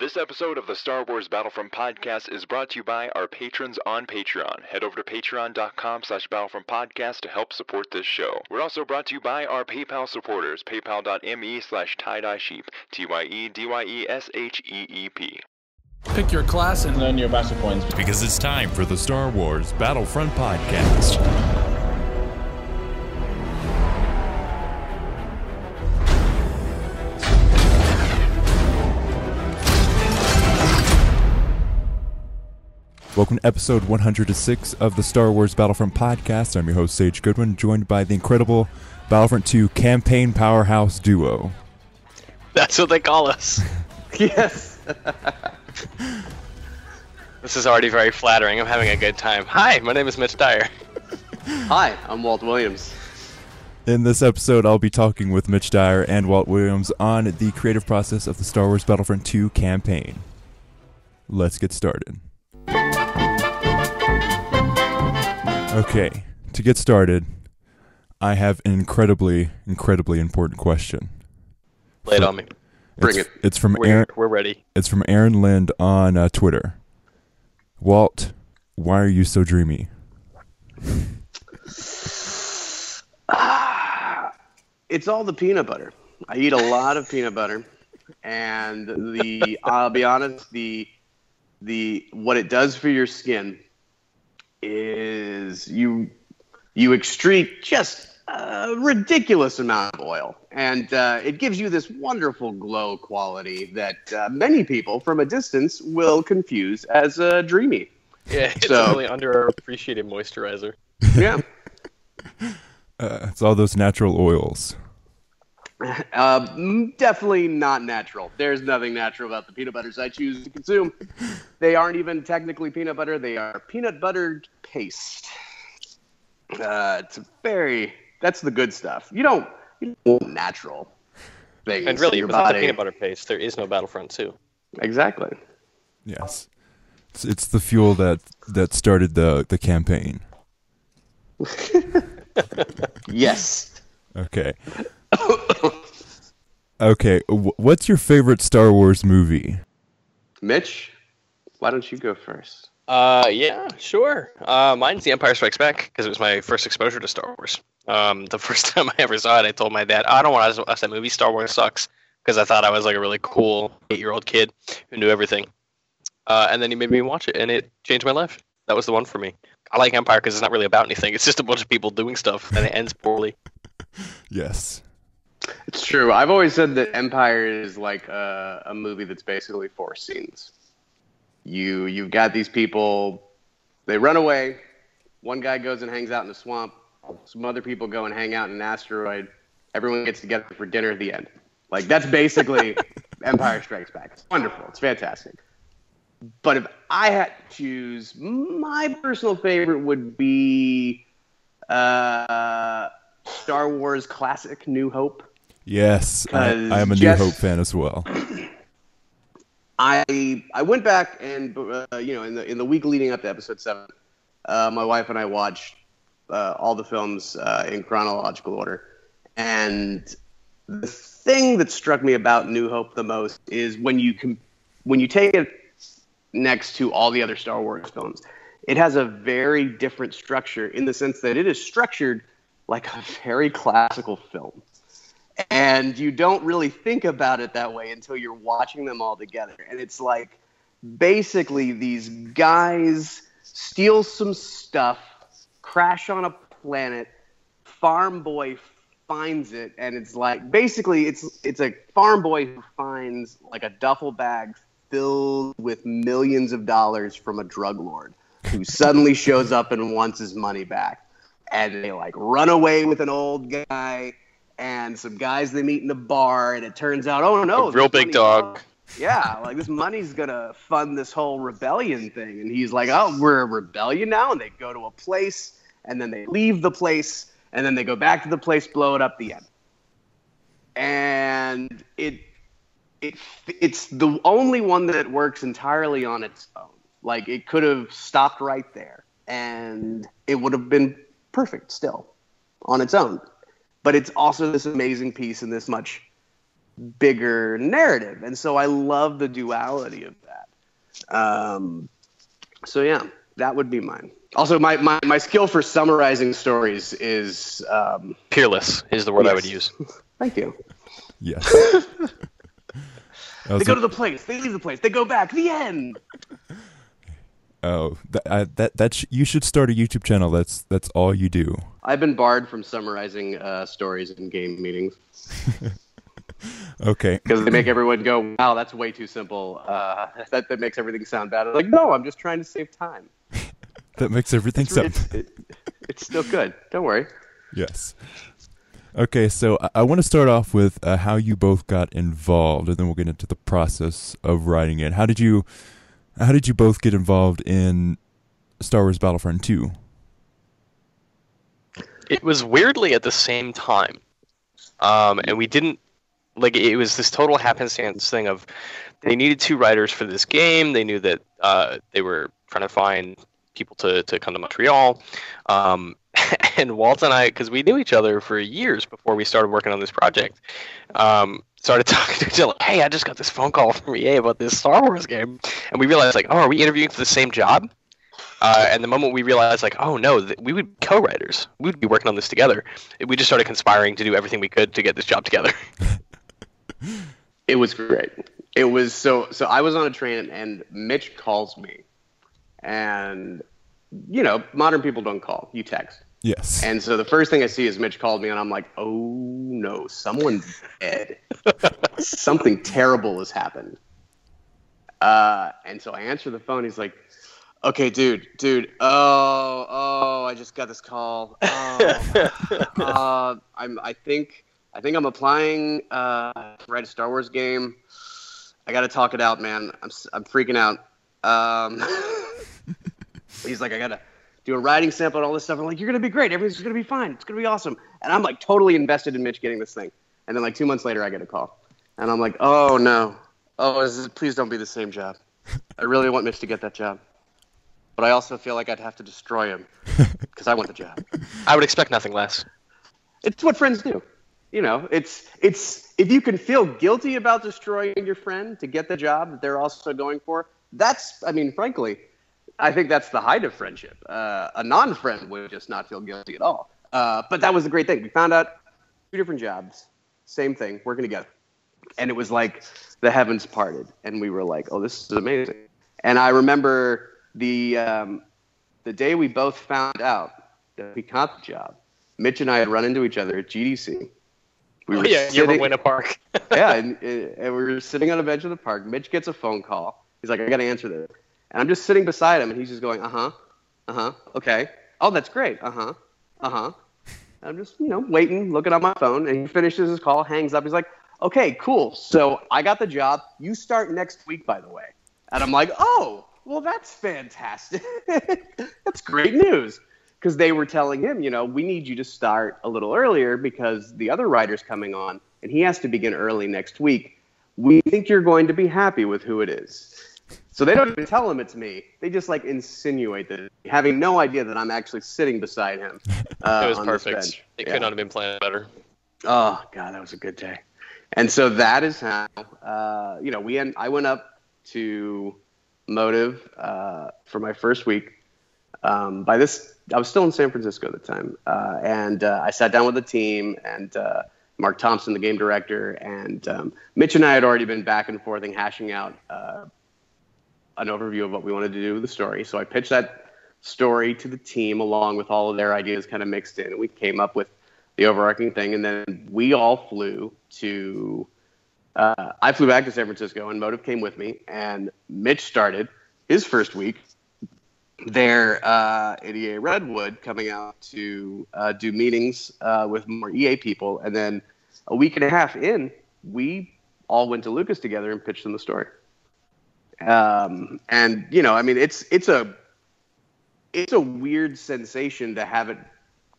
This episode of the Star Wars Battlefront podcast is brought to you by our patrons on Patreon. Head over to patreon.com slash battlefront podcast to help support this show. We're also brought to you by our PayPal supporters, paypal.me slash tie-dye sheep, T-Y-E-D-Y-E-S-H-E-E-P. Pick your class and earn your battle points. Because it's time for the Star Wars Battlefront podcast. Welcome to episode 106 of the Star Wars Battlefront podcast. I'm your host, Sage Goodwin, joined by the incredible Battlefront 2 campaign powerhouse duo. That's what they call us. Yes. This is already very flattering. I'm having a good time. Hi, my name is Mitch Dyer. Hi, I'm Walt Williams. In this episode, I'll be talking with Mitch Dyer and Walt Williams on the creative process of the Star Wars Battlefront 2 campaign. Let's get started. Okay, to get started, I have an incredibly, incredibly important question. Lay it on me. Bring it's, it. It's from We're, Aaron. we're ready. It's from Aaron Lind on uh, Twitter. Walt, why are you so dreamy? It's all the peanut butter. I eat a lot of peanut butter, and the I'll be honest, the the what it does for your skin is you you excrete just a ridiculous amount of oil, and uh, it gives you this wonderful glow quality that uh, many people from a distance will confuse as uh, dreamy. Yeah, it's So- a really underappreciated moisturizer. Yeah. Uh, it's all those natural oils. Uh, mm, definitely not natural. There's nothing natural about the peanut butters I choose to consume. They aren't even technically peanut butter. They are peanut buttered paste. Uh, it's very. That's the good stuff. You don't. You don't natural things. And really, in your without body. the peanut butter paste, there is no Battlefront 2. Exactly. Yes, it's, it's the fuel that that started the the campaign. Yes. Okay. okay. What's your favorite Star Wars movie? Mitch, why don't you go first? Uh, yeah, sure. Uh, mine's The Empire Strikes Back because it was my first exposure to Star Wars. Um, the first time I ever saw it, I told my dad, "I don't want to watch that movie. Star Wars sucks." Because I thought I was like a really cool eight-year-old kid who knew everything. Uh, and then he made me watch it, and it changed my life. That was the one for me. I like Empire because it's not really about anything. It's just a bunch of people doing stuff, and it ends poorly. Yes. It's true. I've always said that Empire is like a, a movie that's basically four scenes. You you've got these people, they run away. One guy goes and hangs out in a swamp. Some other people go and hang out in an asteroid. Everyone gets together for dinner at the end. Like that's basically Empire Strikes Back. It's wonderful. It's fantastic. But if I had to choose, my personal favorite would be uh, Star Wars classic New Hope. Yes. I, I am a New Jeff- Hope fan as well. I I went back and uh, you know in the in the week leading up to episode seven, uh, my wife and I watched uh, all the films uh, in chronological order, and the thing that struck me about New Hope the most is when you com- when you take it next to all the other Star Wars films, it has a very different structure in the sense that it is structured like a very classical film and you don't really think about it that way until you're watching them all together. And it's like basically these guys steal some stuff crash on a planet farm boy finds it and it's like basically it's it's a farm boy who finds like a duffel bag filled with millions of dollars from a drug lord who suddenly shows up and wants his money back. And they like run away with an old guy and some guys they meet in a bar, and it turns out, oh no, A real big dog. Yeah, like this money's gonna fund this whole rebellion thing, and he's like, oh, we're a rebellion now, and they go to a place, and then they leave the place, and then they go back to the place, blow it up, the end. And it, it, it's the only one that works entirely on its own. Like it could have stopped right there, and it would have been perfect still on its own but it's also this amazing piece in this much bigger narrative. And so I love the duality of that. Um, so yeah, that would be mine. Also, my, my, my skill for summarizing stories is um, Peerless is the word I would use. thank you. Yes. They go a- to the place, they leave the place, they go back. The end. Oh, that, I, that that sh- you should start a YouTube channel. That's that's all you do. I've been barred from summarizing uh, stories in game meetings Okay. because they make everyone go, "Wow, that's way too simple." Uh, that that makes everything sound bad. I'm like, no, I'm just trying to save time. That makes everything sound. It's, it, it's still good. Don't worry. Yes. Okay, so I, I want to start off with uh, how you both got involved, and then we'll get into the process of writing it. How did you, how did you both get involved in Star Wars Battlefront Two? It was weirdly at the same time, um, and we didn't like it was this total happenstance thing of they needed two writers for this game. They knew that uh, they were trying to find people to, to come to Montreal. Um, and Walt and I, because we knew each other for years before we started working on this project, um, started talking to each other. Hey, I just got this phone call from EA about this Star Wars game, and we realized like, oh, are we interviewing for the same job? Uh, and the moment we realized, like, oh no, th- we would co-writers. We would be working on this together. We just started conspiring to do everything we could to get this job together. It was great. It was so so. I was on a train and Mitch calls me, and you know, modern people don't call. You text. Yes. And so the first thing I see is Mitch called me, and I'm like, oh no, someone's dead. Something terrible has happened. Uh, and so I answer the phone. He's like, okay, dude, dude, oh, oh, I just got this call. Oh, uh, I'm, I think, I think I'm applying uh, to write a Star Wars game. I got to talk it out, man. I'm, I'm freaking out. Um, he's like, I gotta do a writing sample and all this stuff. I'm like, you're gonna be great. Everything's gonna be fine. It's gonna be awesome. And I'm like totally invested in Mitch getting this thing. And then like two months later, I get a call, and I'm like, oh no, oh, is this, please don't be the same job. I really want Mitch to get that job, but I also feel like I'd have to destroy him because I want the job. I would expect nothing less. It's what friends do. You know, it's it's if you can feel guilty about destroying your friend to get the job that they're also going for, that's I mean, frankly, I think that's the height of friendship. Uh, a non-friend would just not feel guilty at all. Uh, but that was the great thing. We found out two different jobs, same thing, working together, and it was like the heavens parted, and we were like, "Oh, this is amazing." And I remember the um, the day we both found out that we got the job. Mitch and I had run into each other at GDC. We Oh, yeah, Yerba Buena park? yeah, and, and we were sitting on a bench in the park. Mitch gets a phone call. He's like, I got to answer this. And I'm just sitting beside him, and he's just going, uh huh, uh huh, okay. Oh, that's great. Uh huh, uh huh. I'm just, you know, waiting, looking on my phone, and he finishes his call, hangs up. He's like, okay, cool. So I got the job. You start next week, by the way. And I'm like, oh, well, that's fantastic. that's great news. Because they were telling him, you know, we need you to start a little earlier because the other writer's coming on and he has to begin early next week. We think you're going to be happy with who it is. So they don't even tell him it's me. They just like insinuate that, having no idea that I'm actually sitting beside him. Uh, it was perfect. It Yeah. could not have been planned better. Oh god, that was a good day. And so that is how uh, you know we en- I went up to Motive uh, for my first week. Um, by this, I was still in San Francisco at the time, uh, and uh, I sat down with the team and uh, Mark Thompson, the game director, and um, Mitch and I had already been back and forth and hashing out uh, an overview of what we wanted to do with the story. So I pitched that story to the team along with all of their ideas kind of mixed in, and we came up with the overarching thing. And then we all flew to. Uh, I flew back to San Francisco, and Motive came with me. And Mitch started his first week there uh, at EA Redwood, coming out to uh, do meetings uh, with more EA people. And then a week and a half in, we all went to Lucas together and pitched them the story. Um, and you know, I mean, it's it's a it's a weird sensation to have it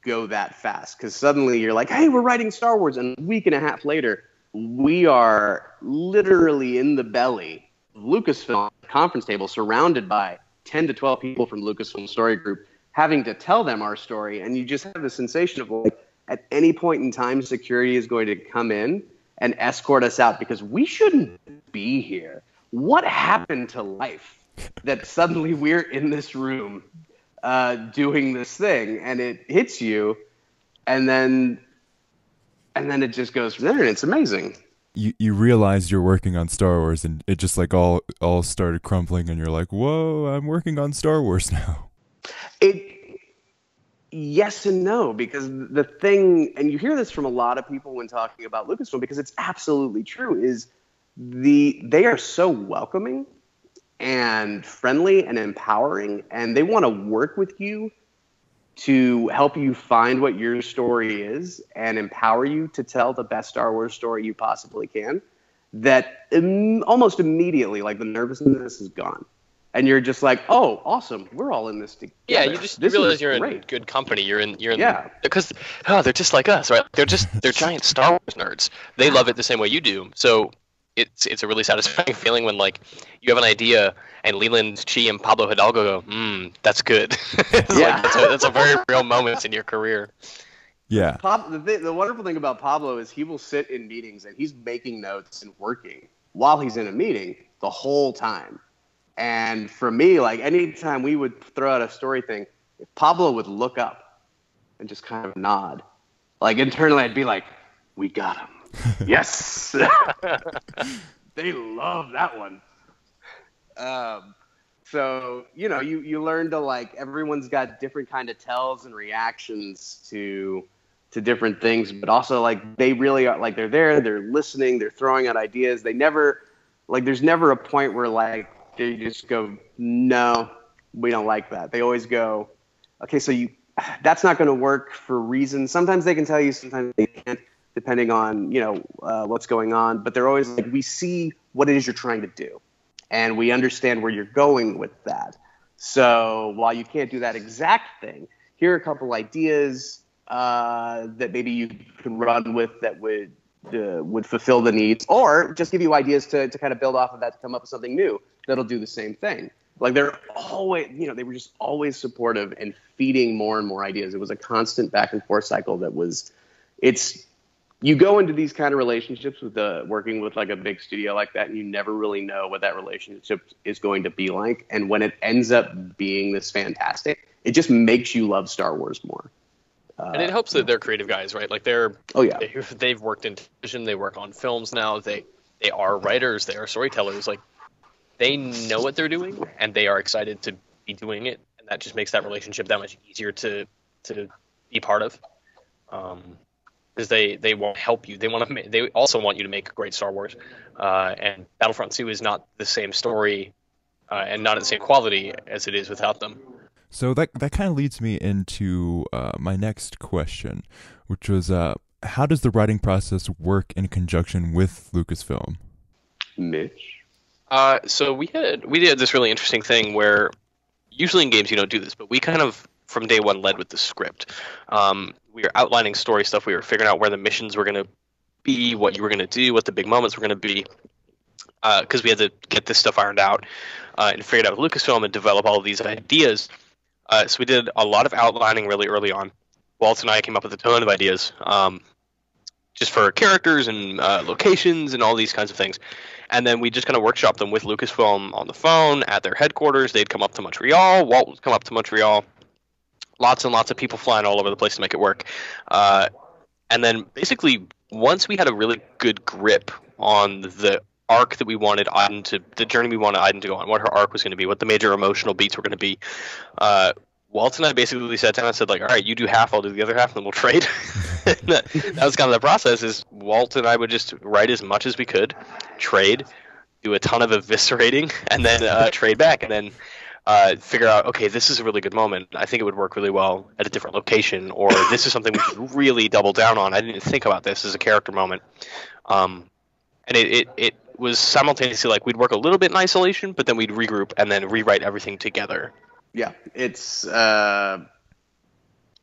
go that fast because suddenly you're like, hey, we're writing Star Wars, and a week and a half later, we are literally in the belly of Lucasfilm conference table, surrounded by 10 to 12 people from Lucasfilm Story Group, having to tell them our story, and you just have the sensation of like, at any point in time, security is going to come in and escort us out because we shouldn't be here. What happened to life that suddenly we're in this room uh, doing this thing and it hits you, and then and then it just goes from there, and it's amazing. You you realize you're working on Star Wars, and it just like all all started crumbling, and you're like, "Whoa, I'm working on Star Wars now." It yes and no because the thing and you hear this from a lot of people when talking about lucasfilm because it's absolutely true is the they are so welcoming and friendly and empowering and they want to work with you to help you find what your story is and empower you to tell the best star wars story you possibly can that Im- almost immediately like the nervousness is gone and you're just like, oh, awesome, we're all in this together. Yeah, you just this realize you're great. in good company. You're in you're in Yeah. because oh, they're just like us, right? They're just they're giant Star Wars nerds. They love it the same way you do. So it's it's a really satisfying feeling when like you have an idea and Leland Chee and Pablo Hidalgo go, hmm, that's good. Yeah. like that's a, that's a very real moment in your career. Yeah, Pab- the, th- the wonderful thing about Pablo is he will sit in meetings and he's making notes and working while he's in a meeting the whole time. And for me, like anytime we would throw out a story thing, Pablo would look up and just kind of nod. Like internally, I'd be like, "We got him, yes." they love that one. Um, so you know, you you learn to like everyone's got different kind of tells and reactions to to different things, but also like they really are like they're there, they're listening, they're throwing out ideas. They never like there's never a point where like they just go, no, we don't like that. They always go, okay, so you that's not going to work for reasons. Sometimes they can tell you, sometimes they can't, depending on you know uh, what's going on. But they're always like, we see what it is you're trying to do, and we understand where you're going with that. So while you can't do that exact thing, here are a couple ideas uh, that maybe you can run with that would uh, would fulfill the needs, or just give you ideas to, to kind of build off of that to come up with something new that'll do the same thing. Like they're always, you know, they were just always supportive and feeding more and more ideas. It was a constant back and forth cycle that was, it's, you go into these kind of relationships with the working with like a big studio like that, and you never really know what that relationship is going to be like. And when it ends up being this fantastic, it just makes you love Star Wars more. and it helps that they're creative guys, right? Like they're Oh yeah, they, they've worked in television, they work on films now. They they are writers, they are storytellers. Like they know what they're doing, and they are excited to be doing it, and that just makes that relationship that much easier to to be part of. Um, because they they want to help you. They want to. Ma- they also want you to make a great Star Wars. Uh, and Battlefront 2 is not the same story, uh, and not at the same quality as it is without them. So that that kind of leads me into uh, my next question, which was, uh, how does the writing process work in conjunction with Lucasfilm? Mitch. Uh, so we had we did this really interesting thing where usually in games you don't do this, but we kind of from day one led with the script. Um, we were outlining story stuff. We were figuring out where the missions were going to be, what you were going to do, what the big moments were going to be, because we had to get this stuff ironed out uh, and figure it out with Lucasfilm and develop all of these ideas. Uh, so we did a lot of outlining really early on. Walt and I came up with a ton of ideas, um, just for characters and uh, locations and all these kinds of things and then we just kind of workshop them with Lucasfilm on the phone at their headquarters. They'd come up to Montreal. Walt would come up to Montreal. Lots and lots of people flying all over the place to make it work. Uh, and then basically, once we had a really good grip on the arc that we wanted Iden to, the journey we wanted Iden to go on, what her arc was going to be, what the major emotional beats were going to be, uh, Walt and I basically sat down and said, like, all right, you do half, I'll do the other half, and then we'll trade. that, was kind of the process. Is Walt and I would just write as much as we could, trade, do a ton of eviscerating, and then uh, trade back, and then uh, figure out, okay, this is a really good moment. I think it would work really well at a different location, or this is something we should really double down on. I didn't think about this as a character moment. Um, and it, it, it was simultaneously like we'd work a little bit in isolation, but then we'd regroup and then rewrite everything together. Yeah, it's uh,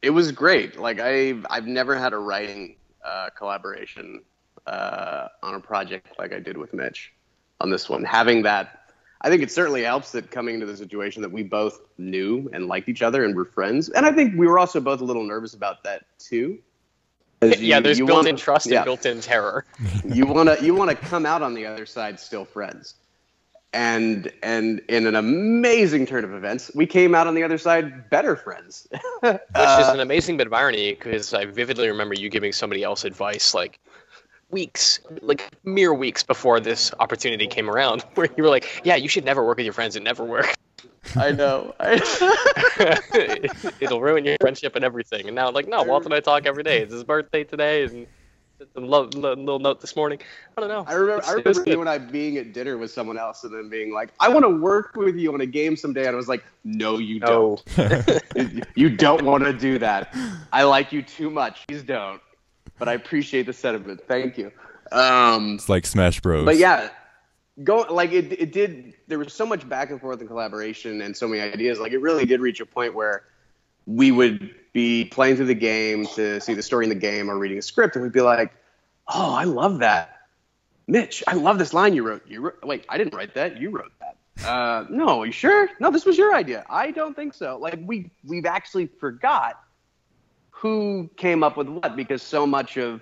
it was great. Like I I've never had a writing uh, collaboration uh, on a project like I did with Mitch on this one. Having that, I think it certainly helps that coming into the situation that we both knew and liked each other and were friends. And I think we were also both a little nervous about that too. yeah, there's built-in wanna- trust yeah. and built-in terror. you want to you want to come out on the other side still friends and and in an amazing turn of events we came out on the other side better friends Which is uh, an amazing bit of irony because I vividly remember you giving somebody else advice like weeks, like mere weeks before this opportunity came around, where you were like, "Yeah, you should never work with your friends. It never works. i know It'll ruin your friendship and everything." And now, like, no, Walt and I talk every day. It's his birthday today, and a little note this morning. I don't know. i remember i It's- remember you and i being at dinner with someone else and then being like i want to work with you on a game someday and i was like no you No. don't you don't want to do that i like you too much please don't but i appreciate the sentiment thank you um It's like Smash Bros. But yeah, go like it. It did. There was so much back and forth and collaboration, and so many ideas. Like it really did reach a point where we would be playing through the game to see the story in the game or reading a script, and we'd be like, "Oh, I love that, Mitch. I love this line you wrote. You wrote, wait, I didn't write that. You wrote that. Uh, no, you sure? No, this was your idea. I don't think so. Like we we've actually forgot who came up with what because so much of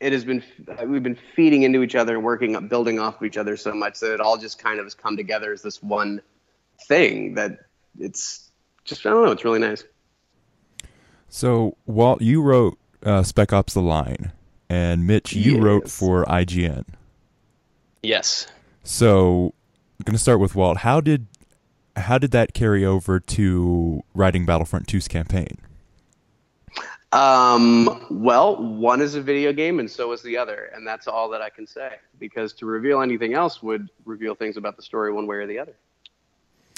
it has been we've been feeding into each other and working building off of each other so much that it all just kind of has come together as this one thing that it's just I don't know it's really nice. so Walt, you wrote uh, Spec Ops: The Line, and Mitch, you wrote for IGN. Yes. So I'm gonna start with Walt. How did how did that carry over to writing Battlefront 2's campaign? Um, well, one is a video game and so is the other, and that's all that I can say because to reveal anything else would reveal things about the story one way or the other.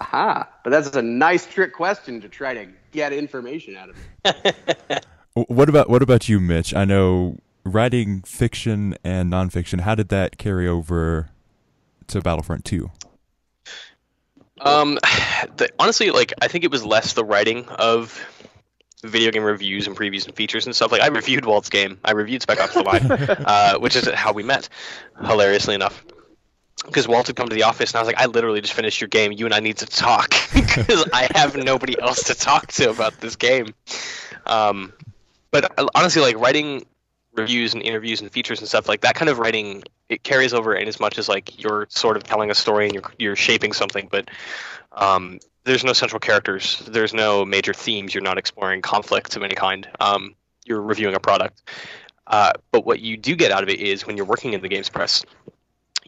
Aha! But that's a nice trick question to try to get information out of me. What about what about you, Mitch? I know writing fiction and nonfiction. How did that carry over to Battlefront 2? Um, the, honestly, like I think it was less the writing of video game reviews and previews and features and stuff. Like I reviewed Walt's game, I reviewed Spec Ops: The Line, uh, which is how we met, hilariously enough. Because Walt had come to the office and I was like, I literally just finished your game. You and I need to talk because I have nobody else to talk to about this game. Um, but uh, honestly, like writing reviews and interviews and features and stuff like that kind of writing it carries over in as much as like you're sort of telling a story and you're you're shaping something but um, there's no central characters there's no major themes you're not exploring conflicts of any kind um, you're reviewing a product uh, but what you do get out of it is when you're working in the games press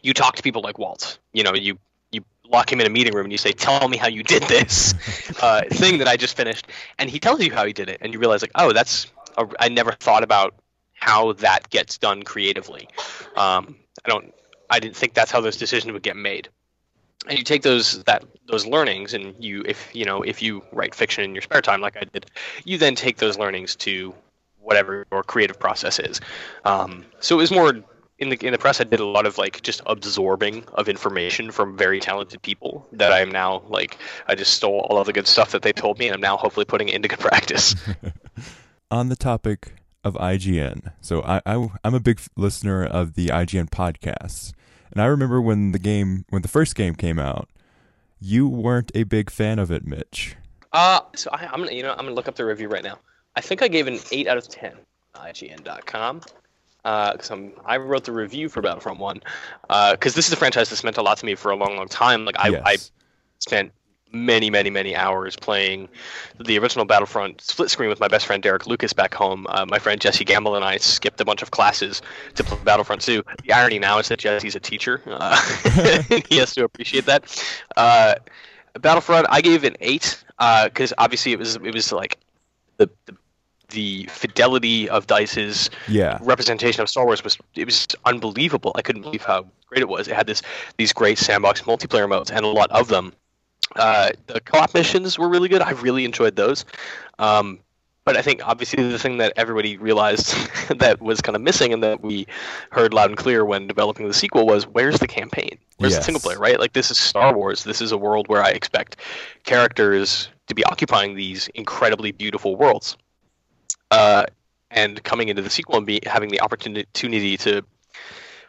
you talk to people like Walt you know you you lock him in a meeting room and you say tell me how you did this uh, thing that I just finished and he tells you how he did it and you realize like oh that's a, I never thought about how that gets done creatively. Um, I don't. I didn't think that's how those decisions would get made. And you take those that those learnings, and you if you know if you write fiction in your spare time, like I did, you then take those learnings to whatever your creative process is. Um, so it was more in the in the press. I did a lot of like just absorbing of information from very talented people that I am now like I just stole all of the good stuff that they told me, and I'm now hopefully putting it into good practice. on the topic of IGN, so I, I I'm a big listener of the IGN podcasts, and I remember when the game when the first game came out, you weren't a big fan of it, Mitch. Uh, so I, I'm gonna, you know, I'm gonna look up the review right now. I think I gave it an eight out of ten. IGN.com. Uh, cause I'm, I wrote the review for Battlefront One. Uh, cause this is a franchise that's meant a lot to me for a long, long time. Like I, I spent many, many, many hours playing the original Battlefront split screen with my best friend Derek Lucas back home. Uh, my friend Jesse Gamble and I skipped a bunch of classes to play Battlefront 2. The irony now is that Jesse's a teacher. Uh, he has to appreciate that. Uh, Battlefront, I gave an eight because obviously it was it was like the, the the fidelity of Dice's yeah, representation of Star Wars was it was unbelievable. I couldn't believe how great it was. It had this these great sandbox multiplayer modes and a lot of them. Uh, the co-op missions were really good. I really enjoyed those. Um, but I think obviously the thing that everybody realized that was kind of missing and that we heard loud and clear when developing the sequel was where's the campaign? Where's Yes. the single player? Right? Like this is Star Wars. This is a world where I expect characters to be occupying these incredibly beautiful worlds uh, and coming into the sequel and be having the opportunity to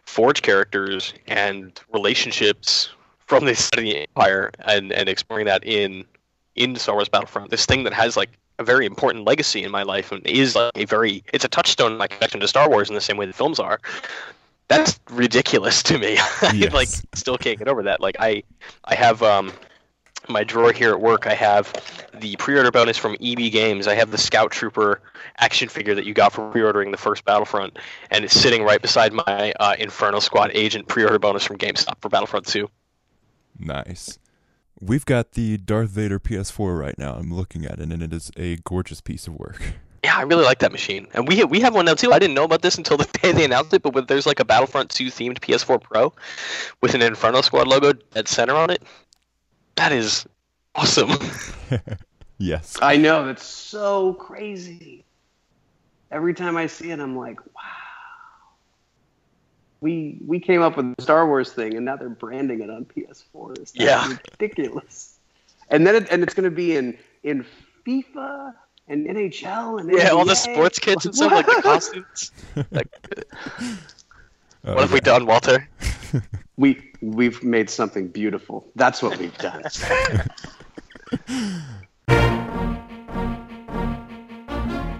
forge characters and relationships from the side of the empire and, and exploring that in in Star Wars Battlefront. This thing that has like a very important legacy in my life and is like a very it's a touchstone in my connection to Star Wars in the same way the films are. That's ridiculous to me. I Yes. like still can't get over that. Like I I have um my drawer here at work I have the pre-order bonus from EB Games. I have the Scout Trooper action figure that you got for pre-ordering the first Battlefront and it's sitting right beside my uh, Inferno Squad agent pre-order bonus from GameStop for Battlefront 2. Nice. We've got the Darth Vader PS4 right now. I'm looking at it, and it is a gorgeous piece of work. Yeah, I really like that machine, and we we have one now too. I didn't know about this until the day they announced it, but with, there's like a Battlefront 2 themed PS4 Pro with an Inferno Squad logo dead center on it. That is awesome. Yes. I know that's so crazy. Every time I see it, I'm like, wow. We we came up with the Star Wars thing, and now they're branding it on PS4. That's Yeah. ridiculous. And then it, and it's going to be in in FIFA and NHL and yeah, all the sports kits and stuff, like the costumes. Like, Uh, what have we done, Walter? We we've made something beautiful. That's what we've done.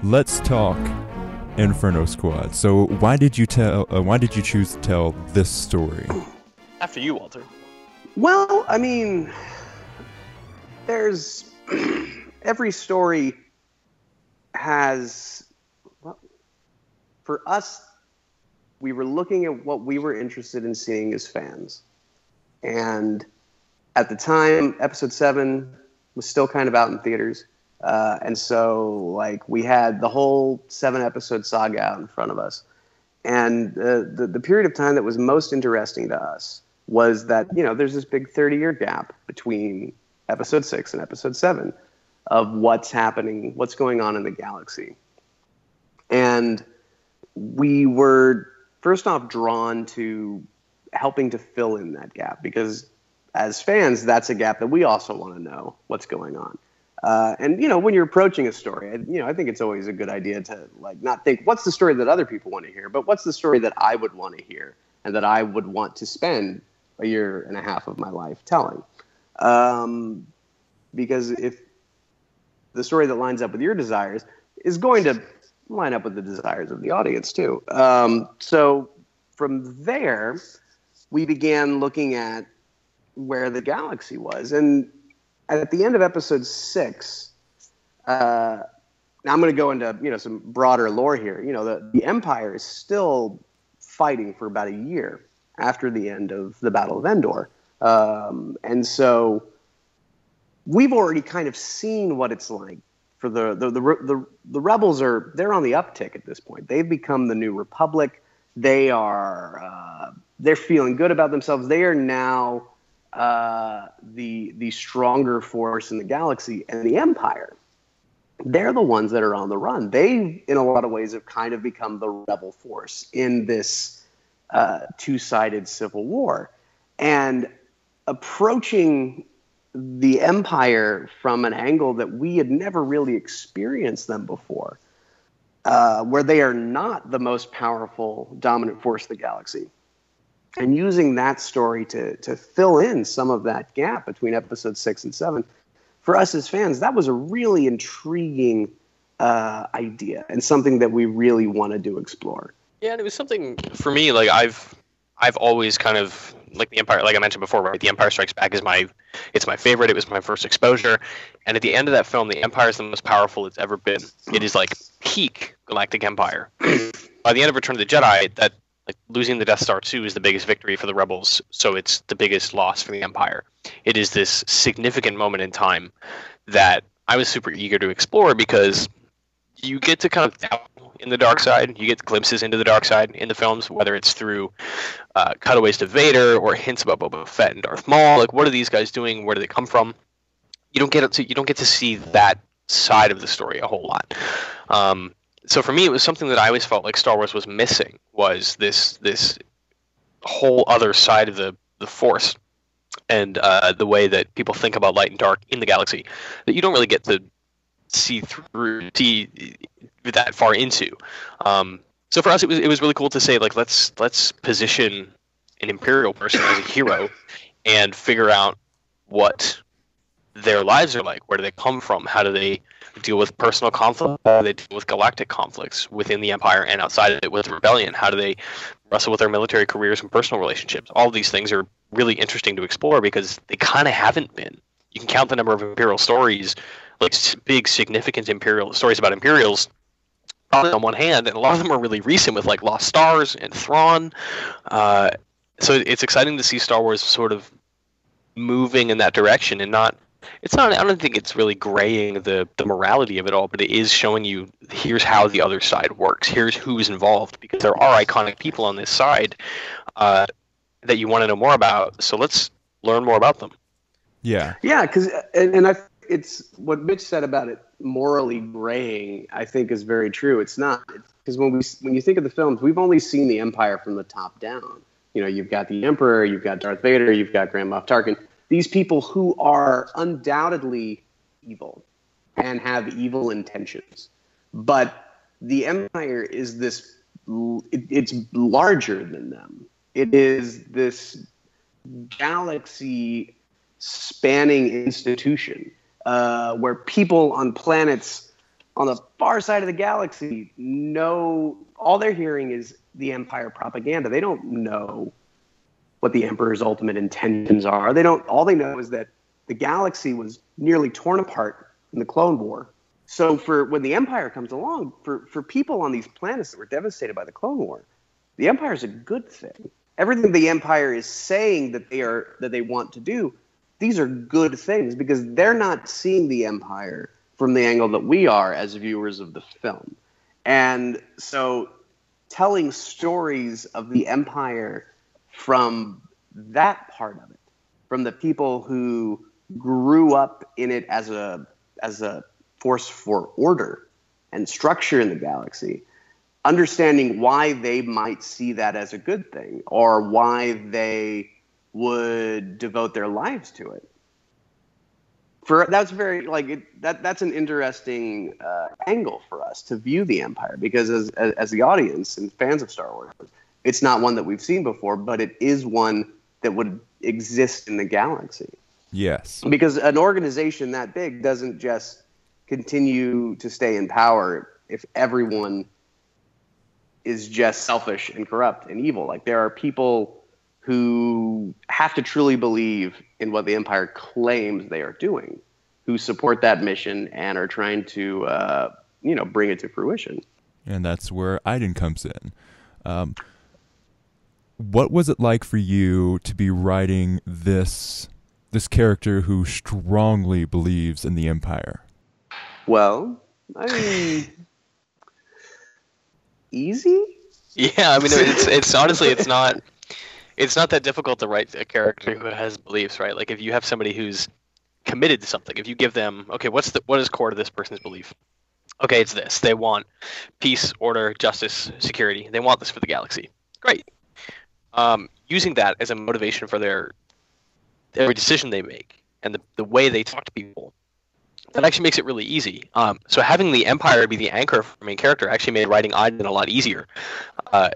Let's talk Inferno Squad. So, why did you tell? Uh, why did you choose to tell this story? After you, Walter. Well, I mean, there's every story has. Well, for us, we were looking at what we were interested in seeing as fans, and at the time, episode seven was still kind of out in theaters. Uh, and so, like, we had the whole seven episode saga out in front of us. And uh, the, the period of time that was most interesting to us was that, you know, there's this big 30 year gap between episode six and episode seven of what's happening, what's going on in the galaxy. And we were, first off, drawn to helping to fill in that gap because as fans, that's a gap that we also want to know what's going on. Uh, and you know, when you're approaching a story, you know, I think it's always a good idea to like not think what's the story that other people want to hear, but what's the story that I would want to hear and that I would want to spend a year and a half of my life telling. Um, because if the story that lines up with your desires is going to line up with the desires of the audience too. Um, so from there, we began looking at where the galaxy was, and at the end of episode six, uh, now I'm going to go into you know some broader lore here. You know, the, the Empire is still fighting for about a year after the end of the Battle of Endor, um, and so we've already kind of seen what it's like for the the, the the the rebels are they're on the uptick at this point. They've become the new republic. They are uh, they're feeling good about themselves. They are now uh, the the stronger force in the galaxy, and the Empire. They're the ones that are on the run. They, in a lot of ways, have kind of become the rebel force in this uh, two-sided civil war, and approaching the Empire from an angle that we had never really experienced them before, uh, where they are not the most powerful, dominant force of the galaxy and using that story to to fill in some of that gap between episode six and seven for us as fans that was a really intriguing uh, idea and something that we really wanted to explore Yeah, and it was something for me. Like I've, I've always kind of like the Empire. Like I mentioned before, right? The Empire Strikes Back is my, it's my favorite. It was my first exposure, and at the end of that film, the Empire is the most powerful it's ever been. It is like peak Galactic Empire. By the end of Return of the Jedi, that like losing the Death Star two is the biggest victory for the Rebels, so it's the biggest loss for the Empire. It is this significant moment in time that I was super eager to explore because you get to kind of in the dark side. You get glimpses into the dark side in the films, whether it's through uh, cutaways to Vader or hints about Boba Fett and Darth Maul. Like, what are these guys doing? Where do they come from? You don't get to you don't get to see that side of the story a whole lot. Um, so for me, it was something that I always felt like Star Wars was missing was this this whole other side of the the Force and uh, the way that people think about light and dark in the galaxy that you don't really get to see through see that far into. Um, so for us, it was it was really cool to say like let's let's position an imperial person as a hero and figure out what their lives are like. Where do they come from? How do they deal with personal conflict? How do they deal with galactic conflicts within the Empire and outside of it with rebellion? How do they wrestle with their military careers and personal relationships? All these things are really interesting to explore because they kind of haven't been. You can count the number of Imperial stories, like big, significant Imperial stories about Imperials, on one hand, and a lot of them are really recent with like Lost Stars and Thrawn. Uh, so it's exciting to see Star Wars sort of moving in that direction and not it's not i don't think it's really graying the the morality of it all but it is showing you here's how the other side works. Here's who's involved because there are iconic people on this side uh, that you want to know more about so let's learn more about them. Yeah. Yeah because and, and i it's what mitch said about it morally graying i think is very true. It's not because when we when you think of the films we've only seen the empire from the top down. You know you've got the emperor you've got darth vader you've got grand moff tarkin these people who are undoubtedly evil and have evil intentions. But the empire is this, it's larger than them. It is this galaxy spanning institution uh, where people on planets on the far side of the galaxy know all they're hearing is the empire propaganda. They don't know what the emperor's ultimate intentions are. They don't. All they know is that the galaxy was nearly torn apart in the Clone War. So for when the Empire comes along, for for people on these planets that were devastated by the Clone War, the Empire is a good thing. Everything the Empire is saying that they are that they want to do, these are good things because they're not seeing the Empire from the angle that we are as viewers of the film. And so telling stories of the Empire from that part of it, from the people who grew up in it as a as a force for order and structure in the galaxy, understanding why they might see that as a good thing or why they would devote their lives to it. For that's very like it, that that's an interesting uh, angle for us to view the Empire because as, as as the audience and fans of Star Wars, it's not one that we've seen before, but it is one that would exist in the galaxy. Yes. Because an organization that big doesn't just continue to stay in power if everyone is just selfish and corrupt and evil. Like there are people who have to truly believe in what the empire claims they are doing, who support that mission and are trying to, uh, you know, bring it to fruition. And that's where Iden comes in. Um, what was it like for you to be writing this this character who strongly believes in the empire? Well, I mean, easy. Yeah, I mean, it's it's honestly it's not it's not that difficult to write a character who has beliefs, right? Like if you have somebody who's committed to something, if you give them, okay, what's the what is core to this person's belief? Okay, it's this. They want peace, order, justice, security. They want this for the galaxy. Great um, using that as a motivation for their every decision they make and the, the way they talk to people that actually makes it really easy. Um, so having the Empire be the anchor for main character actually made writing Iden a lot easier. Uh,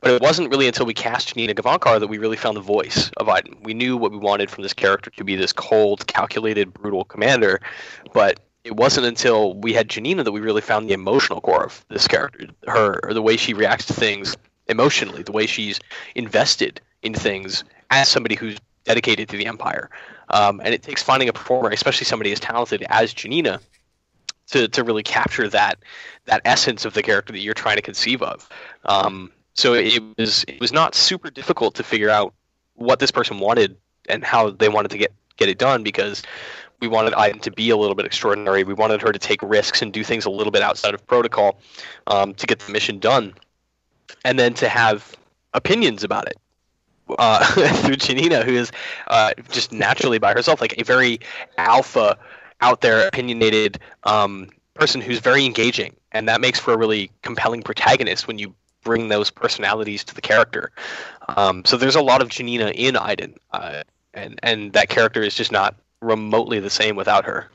but it wasn't really until we cast Nina Gavankar that we really found the voice of Iden. We knew what we wanted from this character to be this cold, calculated, brutal commander, but it wasn't until we had Janina that we really found the emotional core of this character. Her, or the way she reacts to things, emotionally, the way she's invested in things as somebody who's dedicated to the Empire. Um, and it takes finding a performer, especially somebody as talented as Janina, to, to really capture that that essence of the character that you're trying to conceive of. Um, so it was it was not super difficult to figure out what this person wanted and how they wanted to get get it done because we wanted Iden to be a little bit extraordinary. We wanted her to take risks and do things a little bit outside of protocol um, to get the mission done and then to have opinions about it. Uh, through Janina, who is uh, just naturally by herself, like a very alpha, out there, opinionated um, person who's very engaging, and that makes for a really compelling protagonist when you bring those personalities to the character. Um, so there's a lot of Janina in Iden, uh, and and that character is just not remotely the same without her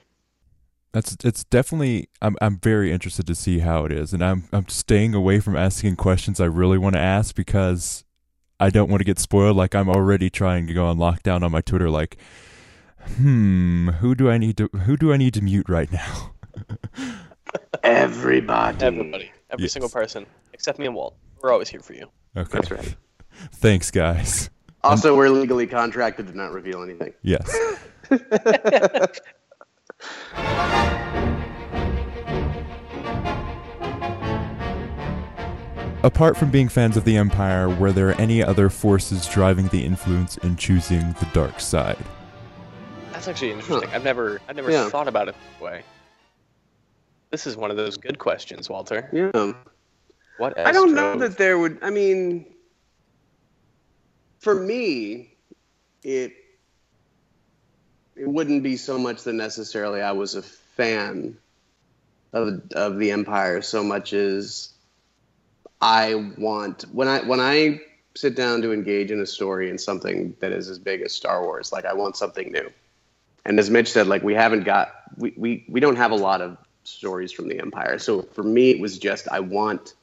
that's it's definitely I'm I'm very interested to see how it is and I'm I'm staying away from asking questions I really want to ask because I don't want to get spoiled like I'm already trying to go on lockdown on my Twitter like Hmm. Who do I need to Who do I need to mute right now? Everybody. Everybody, every Yes. single person, except me and Walt. We're always here for you. Okay. That's right. Thanks, guys. Also, we're legally contracted to not reveal anything. Yes. Apart from being fans of the Empire, were there any other forces driving the influence in choosing the dark side? That's actually interesting. I've never, I've never Yeah. thought about it this way. This is one of those good questions, Walter. Yeah. What? I don't know that there would. I mean, for me, it it wouldn't be so much that necessarily I was a fan of of the Empire so much as I want when I when I sit down to engage in a story in something that is as big as Star Wars, like I want something new. And as Mitch said, like we haven't got we, we, we don't have a lot of stories from the Empire. So for me it was just I want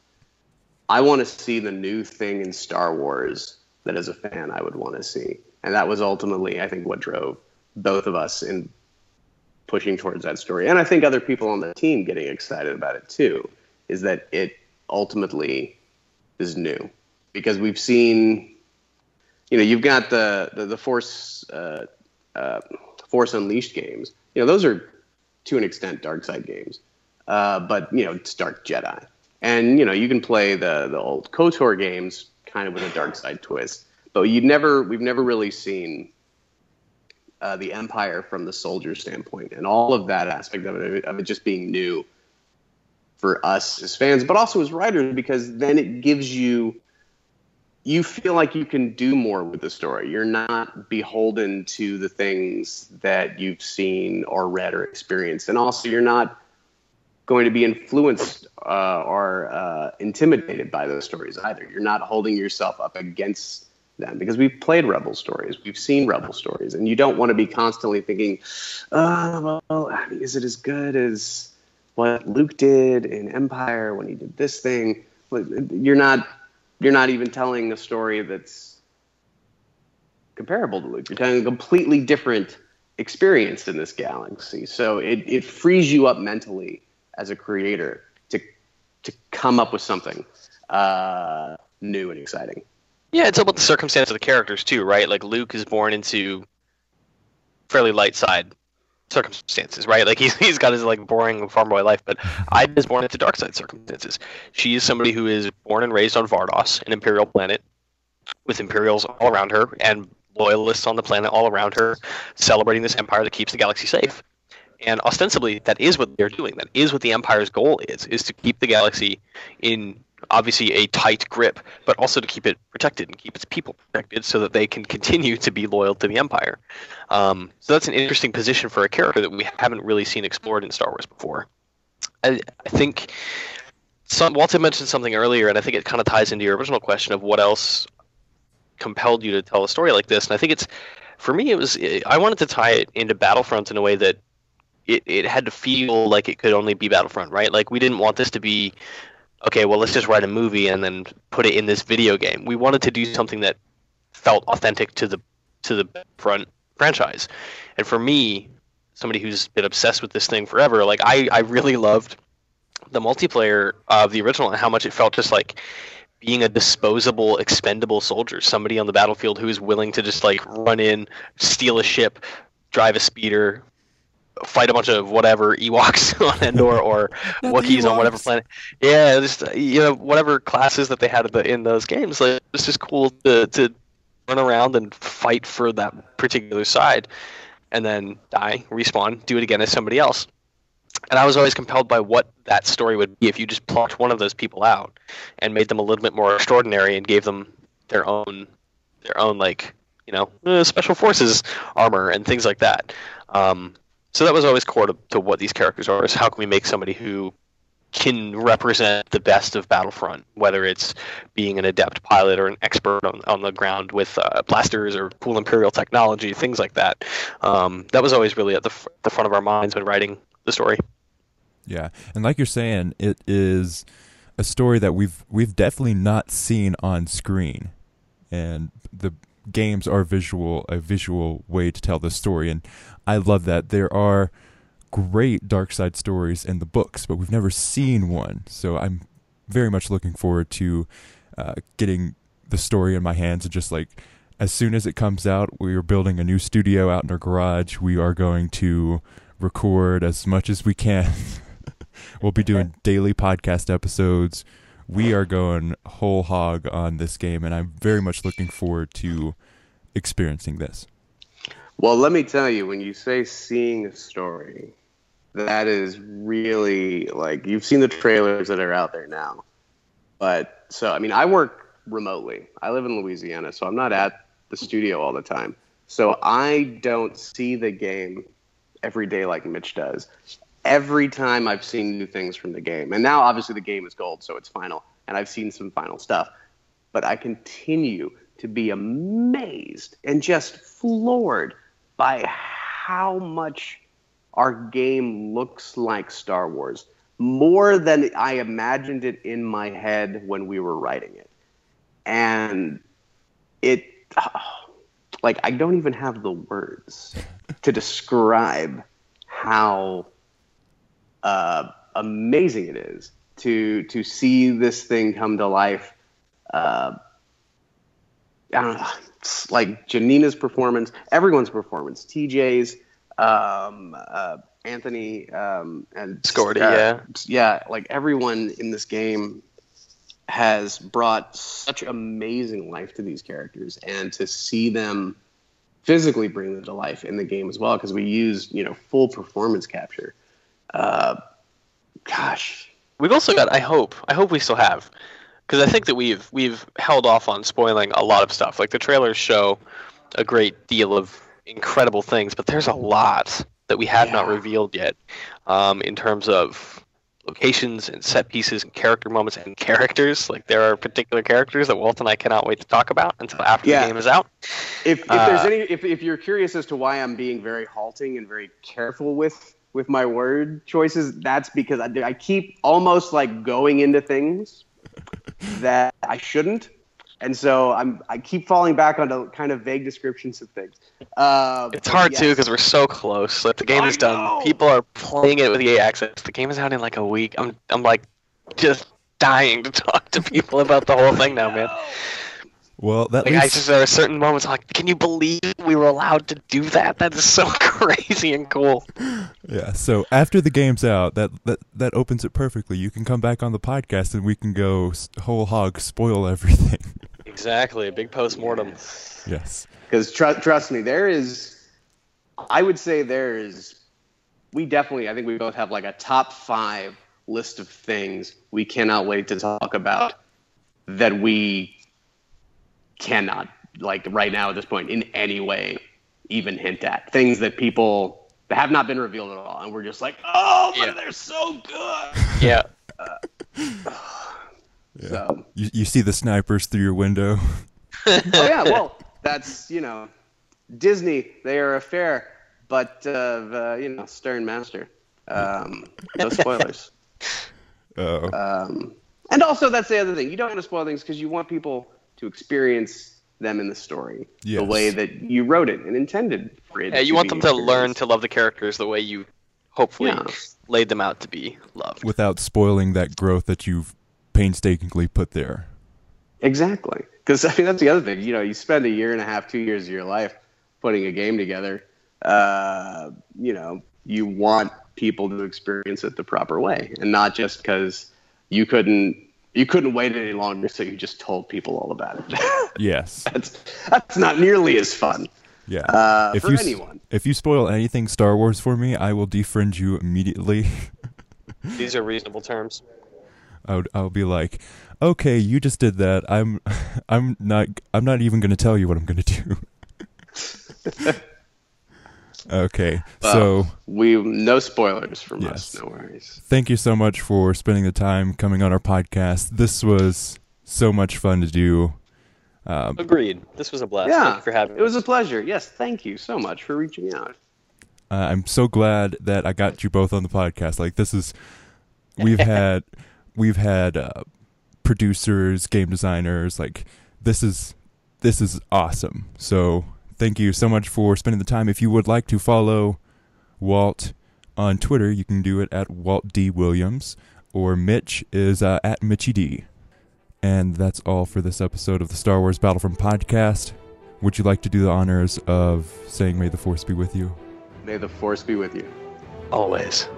I want to see the new thing in Star Wars that as a fan I would want to see. And that was ultimately, I think, what drove both of us in pushing towards that story. And I think other people on the team getting excited about it too, is that it ultimately is new. Because we've seen, you know, you've got the, the, the Force, uh, uh, Force Unleashed games. You know, those are to an extent dark side games. Uh, but, you know, it's Dark Jedi and you know you can play the the old KOTOR games kind of with a dark side twist but you never we've never really seen uh, the empire from the soldier standpoint and all of that aspect of it of it just being new for us as fans but also as writers because then it gives you you feel like you can do more with the story you're not beholden to the things that you've seen or read or experienced and also you're not going to be influenced uh, or uh, intimidated by those stories either. You're not holding yourself up against them because we've played Rebel stories, we've seen Rebel stories, and you don't want to be constantly thinking, oh, well, I mean, is it as good as what Luke did in Empire when he did this thing? You're not. You're not even telling a story that's comparable to Luke. You're telling a completely different experience in this galaxy. So it, it frees you up mentally as a creator to to come up with something uh, new and exciting. Yeah, it's about the circumstance of the characters too, right? Like Luke is born into fairly light side circumstances, right? Like he's he's got his like boring farm boy life, but Iden is born into dark side circumstances. She is somebody who is born and raised on Vardos, an imperial planet, with Imperials all around her and loyalists on the planet all around her, celebrating this empire that keeps the galaxy safe. And ostensibly, that is what they're doing. That is what the Empire's goal is: is to keep the galaxy in obviously a tight grip, but also to keep it protected and keep its people protected, so that they can continue to be loyal to the Empire. Um, so that's an interesting position for a character that we haven't really seen explored in Star Wars before. I, I think some, Walter mentioned something earlier, and I think it kind of ties into your original question of what else compelled you to tell a story like this. And I think it's for me, it was I wanted to tie it into Battlefront in a way that it, it had to feel like it could only be Battlefront, right? Like we didn't want this to be okay, well let's just write a movie and then put it in this video game. We wanted to do something that felt authentic to the to the front franchise. And for me, somebody who's been obsessed with this thing forever, like I, I really loved the multiplayer of the original and how much it felt just like being a disposable, expendable soldier, somebody on the battlefield who is willing to just like run in, steal a ship, drive a speeder, fight a bunch of whatever Ewoks on Endor or Wookiees on whatever planet. Yeah, just you know whatever classes that they had in, the, in those games. Like, it's just cool to to run around and fight for that particular side, and then die, respawn, do it again as somebody else. And I was always compelled by what that story would be if you just plucked one of those people out and made them a little bit more extraordinary and gave them their own their own like you know uh, special forces armor and things like that. Um, so that was always core to, to what these characters are: is how can we make somebody who can represent the best of Battlefront, whether it's being an adept pilot or an expert on, on the ground with uh, blasters or cool Imperial technology, things like that. Um, that was always really at the, f- the front of our minds when writing the story. Yeah, and like you're saying, it is a story that we've we've definitely not seen on screen, and the games are visual a visual way to tell the story, and I love that. There are great dark side stories in the books, but we've never seen one. So I'm very much looking forward to uh, getting the story in my hands and just like as soon as it comes out, we are building a new studio out in our garage. We are going to record as much as we can. we'll be doing daily podcast episodes. We are going whole hog on this game, and I'm very much looking forward to experiencing this. Well, let me tell you, when you say seeing a story, that is really like you've seen the trailers that are out there now. But so, I mean, I work remotely. I live in Louisiana, so I'm not at the studio all the time. So I don't see the game every day like Mitch does. Every time I've seen new things from the game, and now obviously the game is gold, so it's final, and I've seen some final stuff. But I continue to be amazed and just floored by how much our game looks like Star Wars more than I imagined it in my head when we were writing it. And it, like, I don't even have the words to describe how uh, amazing it is to to see this thing come to life. Uh, I don't know, like Janina's performance, everyone's performance, TJ's, um, uh, Anthony, um, and Skordi, uh, yeah. yeah, like everyone in this game has brought such amazing life to these characters, and to see them physically bring them to life in the game as well, because we use you know full performance capture. Uh, gosh, We've also got. I hope. I hope we still have, because I think that we've we've held off on spoiling a lot of stuff. Like the trailers show a great deal of incredible things, but there's a lot that we have not revealed yet, um, in terms of locations and set pieces and character moments and characters. Like there are particular characters that Walt and I cannot wait to talk about until after Yeah. the game is out. if, if there's Uh, any if, if you're curious as to why I'm being very halting and very careful with with my word choices, that's because I, I keep almost like going into things that I shouldn't, and so I'm I keep falling back onto kind of vague descriptions of things. Uh, It's hard too because we're so close. Like the game I is done. know. People are playing it with EA Access. The game is out in like a week. I'm I'm like just dying to talk to people about the whole thing now, man. Well, that Like I just there are certain moments I'm like, can you believe we were allowed to do that? That is so crazy and cool. yeah. So after the game's out, that that that opens it perfectly. You can come back on the podcast and we can go whole hog spoil everything. Exactly, a big post mortem. yes. because tr- trust me, there is. I would say there is. We definitely, I think we both have like a top five list of things we cannot wait to talk about that we cannot, like right now at this point, in any way even hint at. Things that people that have not been revealed at all, and we're just like, oh, but Yeah. they're so good. Yeah, Yeah. So, You you see the snipers through your window. oh yeah, well, that's you know, Disney. They are a fair, but uh, uh, you know, stern master. Um, no spoilers. Oh. Um, and also, that's the other thing. You don't want to spoil things because you want people to experience them in the story the way that you wrote it and intended for it. yeah. You to want be them to learn to love the characters the way you hopefully Yeah. laid them out to be loved. Without spoiling that growth that you've painstakingly put there. Exactly. Because I mean, that's the other thing. You know, you spend a year and a half, two years of your life putting a game together. Uh, you know, you want people to experience it the proper way, and not just because you couldn't you couldn't wait any longer, so you just told people all about it. Yes. that's that's not nearly as fun Yeah. uh, if for you anyone. if you spoil anything Star Wars for me, I will defriend you immediately. These are reasonable terms. I would I'll be like, "Okay, you just did that. I'm I'm not I'm not even going to tell you what I'm going to do." Okay. so, We no spoilers from Yes. us. No worries. thank you so much for spending the time coming on our podcast. This was so much fun to do. Um, Agreed. This was a blast. Yeah, Thank you for having it was us. a pleasure. Yes, thank you so much for reaching out. Uh, I'm so glad that I got you both on the podcast. Like this is, we've had, we've had uh, producers, game designers. Like this is, this is awesome. So thank you so much for spending the time. If you would like to follow Walt on Twitter, you can do it at Walt D Williams, or Mitch is uh, at Mitchy D. And that's all for this episode of the Star Wars Battlefront podcast. Would you like to do the honors of saying "May the Force be with you"? May the force be with you. Always.